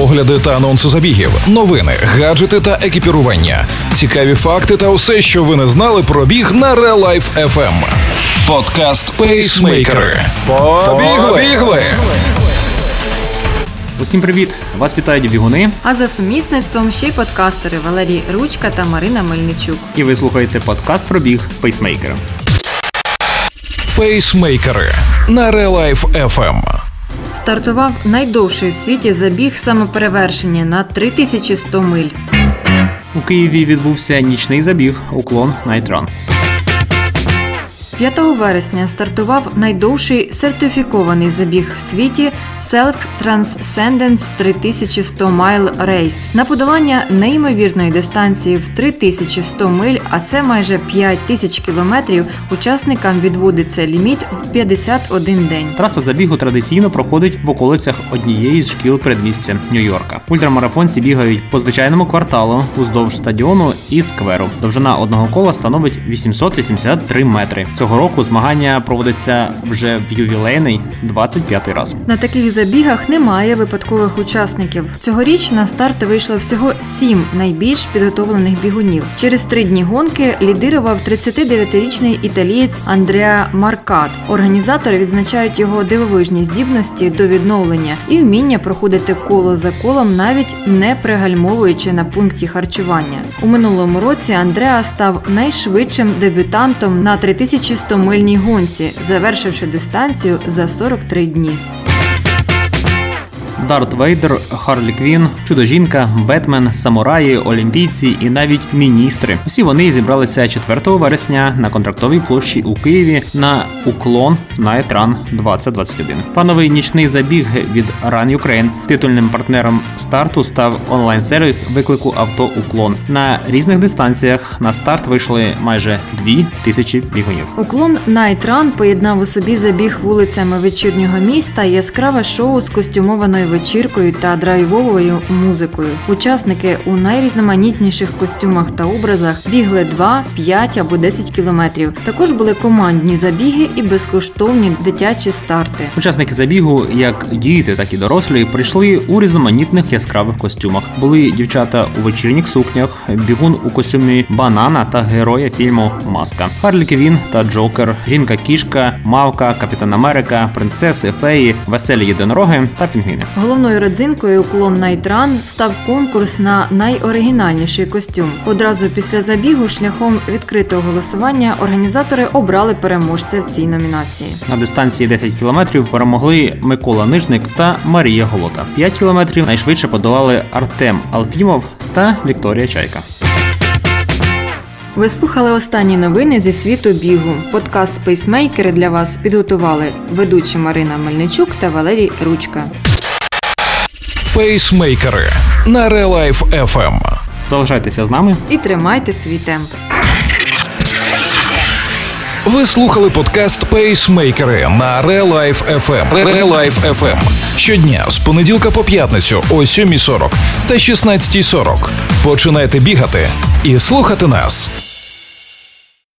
огляди та анонси забігів, новини, гаджети та екіпірування, цікаві факти та усе, що ви не знали про біг на Real Life FM. Подкаст Пейсмейкери. Побігли! Усім привіт! Вас вітають бігуни, А за сумісництвом ще й подкастери Валерій Ручка та Марина Мельничук. і ви слухаєте подкаст про біг Пейсмейкера. Пейсмейкери на Real Life FM. Стартував найдовший в світі забіг самоперевершення на 3100 миль. У Києві відбувся нічний забіг Уклон Night Run. 5 вересня стартував найдовший сертифікований забіг в світі Self Transcendence 3100 Mile Race. На подолання неймовірної дистанції в 3100 миль, а це майже 5000 кілометрів, учасникам відводиться ліміт в 51 день. Траса забігу традиційно проходить в околицях однієї з шкіл передмістя Нью-Йорка. Ультрамарафонці бігають по звичайному кварталу уздовж стадіону і скверу. Довжина одного кола становить 883 метри. Цього року змагання проводиться вже в ювілейний 25-й раз. На таких забігах немає випадкових учасників. Цьогоріч на старт вийшло всього сім найбільш підготовлених бігунів. Через три дні гонки лідирував 39-річний італієць Андреа Маркат. Організатори відзначають його дивовижні здібності до відновлення і вміння проходити коло за колом, навіть не пригальмовуючи на пункті харчування. У минулому році Андреа став найшвидшим дебютантом на 3100 мильній гонці, завершивши дистанцію за 43 дні. Дарт Вейдер, Харлі Квін, Чудо-жінка, Бетмен, самураї, олімпійці і навіть міністри. Всі вони зібралися 4 вересня на контрактовій площі у Києві на Уклон Night Run 2021. Пановий нічний забіг від Run Ukraine. Титульним партнером старту став онлайн-сервіс виклику авто Уклон. На різних дистанціях на старт вийшли майже дві тисячі бігунів. Уклон Run поєднав у собі забіг вулицями вечірнього міста, яскраве шоу з костюмованою вечіркою та драйвовою музикою. Учасники у найрізноманітніших костюмах та образах бігли 2, 5 або 10 кілометрів. Також були командні забіги і безкоштовні дитячі старти. Учасники забігу, як діти, так і дорослі, прийшли у різноманітних яскравих костюмах. Були дівчата у вечірніх сукнях, бігун у костюмі банана та героя фільму Маска, Харлі Квін та Джокер, жінка кішка, мавка, Капітан Америка, принцеси, феї, веселі єдинороги та пінгвіни. Головною родзинкою уклон Night Run став конкурс на найоригінальніший костюм. Одразу після забігу, шляхом відкритого голосування, організатори обрали переможця в цій номінації. На дистанції 10 кілометрів перемогли Микола Нижник та Марія Голота. 5 кілометрів найшвидше подолали Артем Алфімов та Вікторія Чайка. Ви слухали останні новини зі світу бігу. Подкаст Пейсмейкери для вас підготували ведучі Марина Мельничук та Валерій Ручка. Пейсмейкери на Real Life FM. Залишайтеся з нами. І тримайте свій темп. Ви слухали подкаст Пейсмейкери на Real Life FM. Real Life FM. Щодня з понеділка по п'ятницю о 7.40 та 16.40. Починайте бігати і слухати нас.